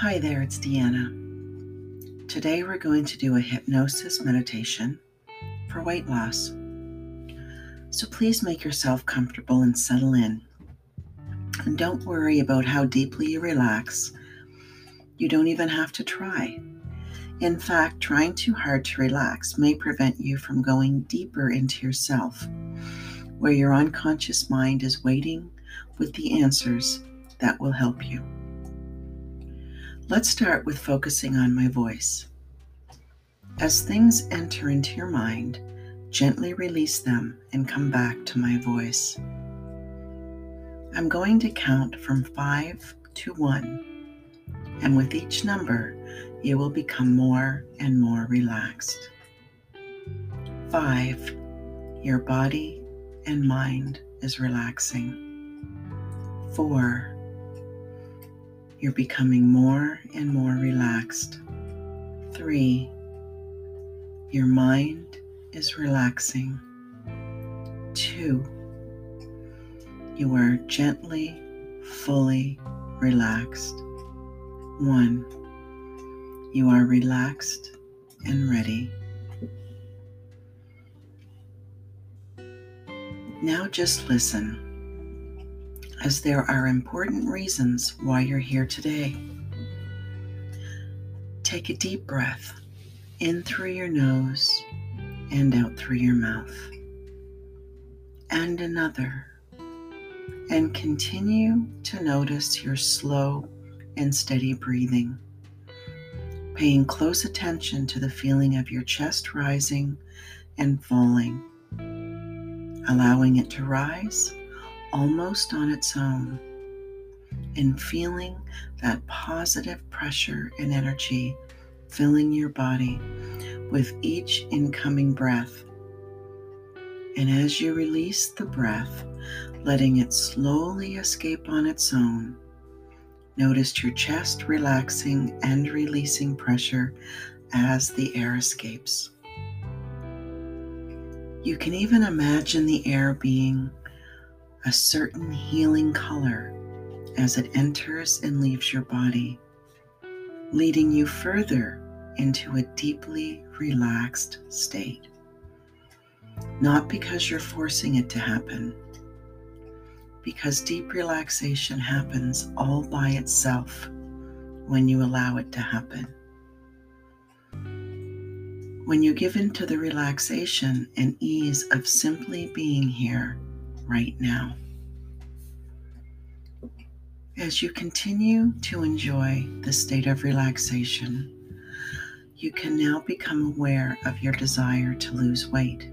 Hi there, it's Deanna. Today we're going to do a hypnosis meditation for weight loss. So please make yourself comfortable and settle in. And don't worry about how deeply you relax. You don't even have to try. In fact, trying too hard to relax may prevent you from going deeper into yourself, where your unconscious mind is waiting with the answers that will help you. Let's start with focusing on my voice. As things enter into your mind, gently release them and come back to my voice. I'm going to count from five to one, and with each number, you will become more and more relaxed. Five, your body and mind is relaxing. Four, you're becoming more and more relaxed. Three, your mind is relaxing. Two, you are gently, fully relaxed. One, you are relaxed and ready. Now just listen as there are important reasons why you're here today. Take a deep breath in through your nose and out through your mouth, and another, and continue to notice your slow and steady breathing, paying close attention to the feeling of your chest rising and falling, allowing it to rise almost on its own and feeling that positive pressure and energy filling your body with each incoming breath. And as you release the breath, letting it slowly escape on its own, notice your chest relaxing and releasing pressure as the air escapes. You can even imagine the air being a certain healing color as it enters and leaves your body, leading you further into a deeply relaxed state. Not because you're forcing it to happen, because deep relaxation happens all by itself when you allow it to happen. When you give in to the relaxation and ease of simply being here right now. As you continue to enjoy the state of relaxation, you can now become aware of your desire to lose weight.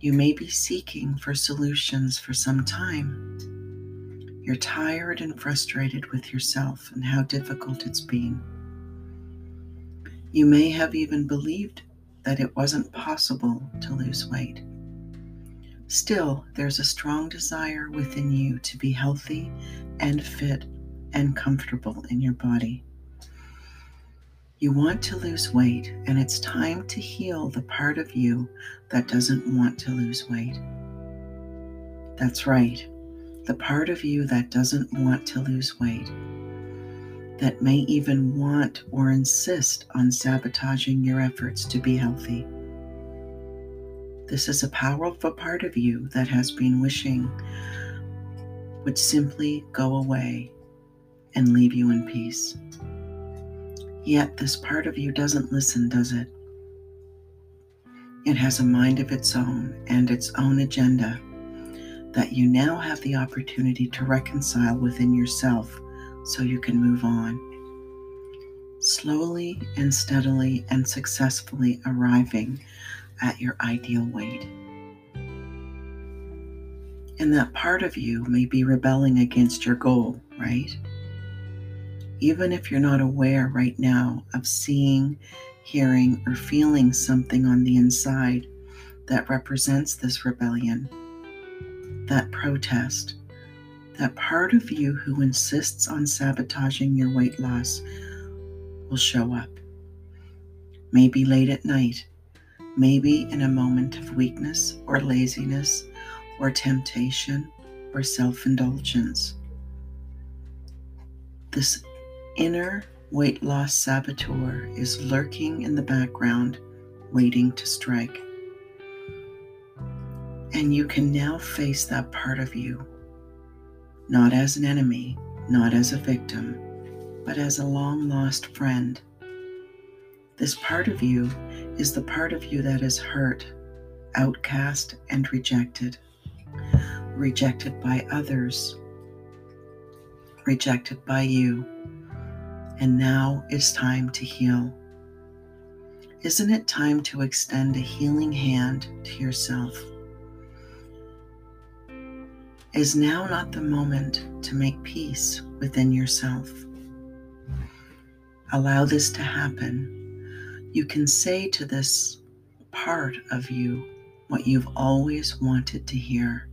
You may be seeking for solutions for some time. You're tired and frustrated with yourself and how difficult it's been. You may have even believed that it wasn't possible to lose weight. Still, there's a strong desire within you to be healthy and fit and comfortable in your body. You want to lose weight, and it's time to heal the part of you that doesn't want to lose weight. That's right, the part of you that doesn't want to lose weight, that may even want or insist on sabotaging your efforts to be healthy. This is a powerful part of you that has been wishing would simply go away and leave you in peace. Yet this part of you doesn't listen, does it? It has a mind of its own and its own agenda that you now have the opportunity to reconcile within yourself so you can move on. Slowly and steadily and successfully arriving at your ideal weight. And that part of you may be rebelling against your goal, right? Even if you're not aware right now of seeing, hearing, or feeling something on the inside that represents this rebellion, that protest, that part of you who insists on sabotaging your weight loss will show up. Maybe late at night maybe in a moment of weakness or laziness or temptation or self indulgence. This inner weight loss saboteur is lurking in the background, waiting to strike. And you can now face that part of you, not as an enemy, not as a victim, but as a long lost friend. This part of you is the part of you that is hurt, outcast, and rejected. Rejected by others, rejected by you. And now it's time to heal. Isn't it time to extend a healing hand to yourself? Is now not the moment to make peace within yourself? Allow this to happen. You can say to this part of you what you've always wanted to hear.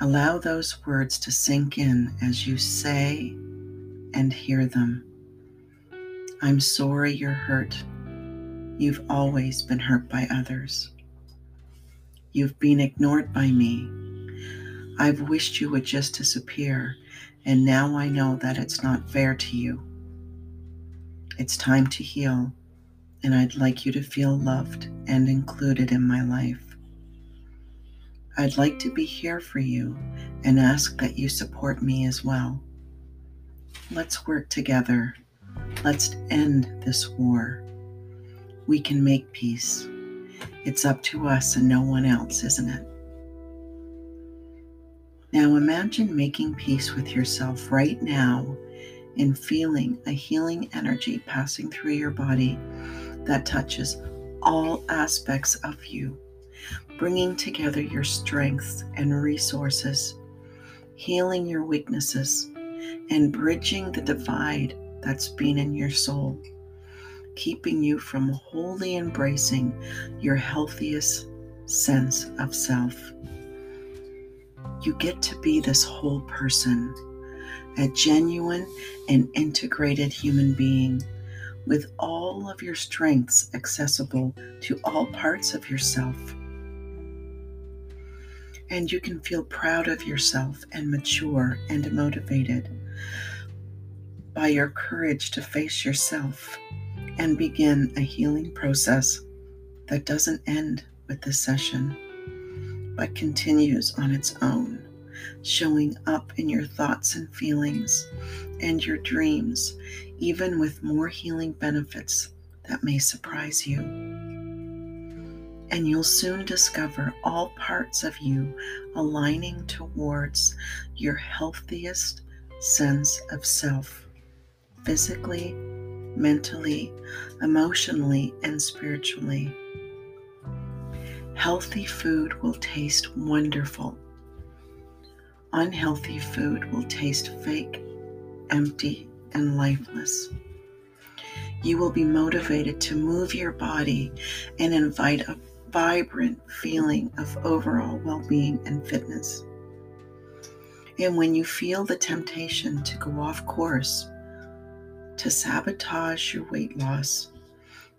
Allow those words to sink in as you say and hear them. I'm sorry you're hurt. You've always been hurt by others. You've been ignored by me. I've wished you would just disappear, and now I know that it's not fair to you. It's time to heal, and I'd like you to feel loved and included in my life. I'd like to be here for you and ask that you support me as well. Let's work together. Let's end this war. We can make peace. It's up to us and no one else, isn't it? Now imagine making peace with yourself right now and feeling a healing energy passing through your body that touches all aspects of you bringing together your strengths and resources, healing your weaknesses, and bridging the divide that's been in your soul, keeping you from wholly embracing your healthiest sense of self. You get to be this whole person, a genuine and integrated human being with all of your strengths accessible to all parts of yourself. And you can feel proud of yourself and mature and motivated by your courage to face yourself and begin a healing process that doesn't end with this session but continues on its own, showing up in your thoughts and feelings and your dreams, even with more healing benefits that may surprise you and you'll soon discover all parts of you aligning towards your healthiest sense of self, physically, mentally, emotionally, and spiritually. Healthy food will taste wonderful. Unhealthy food will taste fake, empty, and lifeless. You will be motivated to move your body and invite a vibrant feeling of overall well being and fitness. And when you feel the temptation to go off course, to sabotage your weight loss,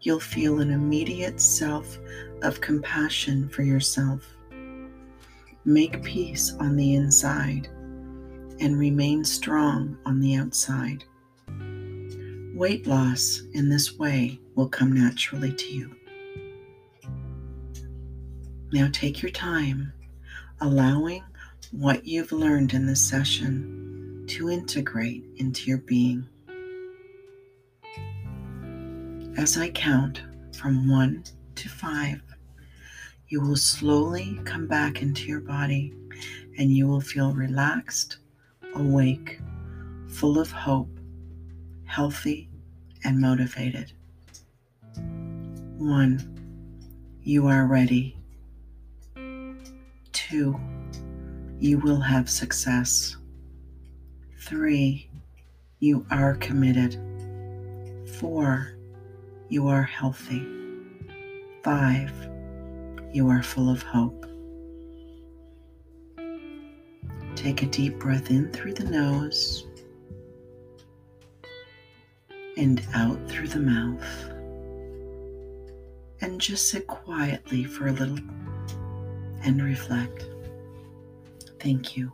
you'll feel an immediate self of compassion for yourself. Make peace on the inside and remain strong on the outside. Weight loss in this way will come naturally to you. Now take your time, allowing what you've learned in this session to integrate into your being. As I count from one to five, you will slowly come back into your body and you will feel relaxed, awake, full of hope, healthy, and motivated. One, you are ready Two, you will have success. Three, you are committed. Four, you are healthy. Five, you are full of hope. Take a deep breath in through the nose and out through the mouth. And just sit quietly for a little and reflect. Thank you.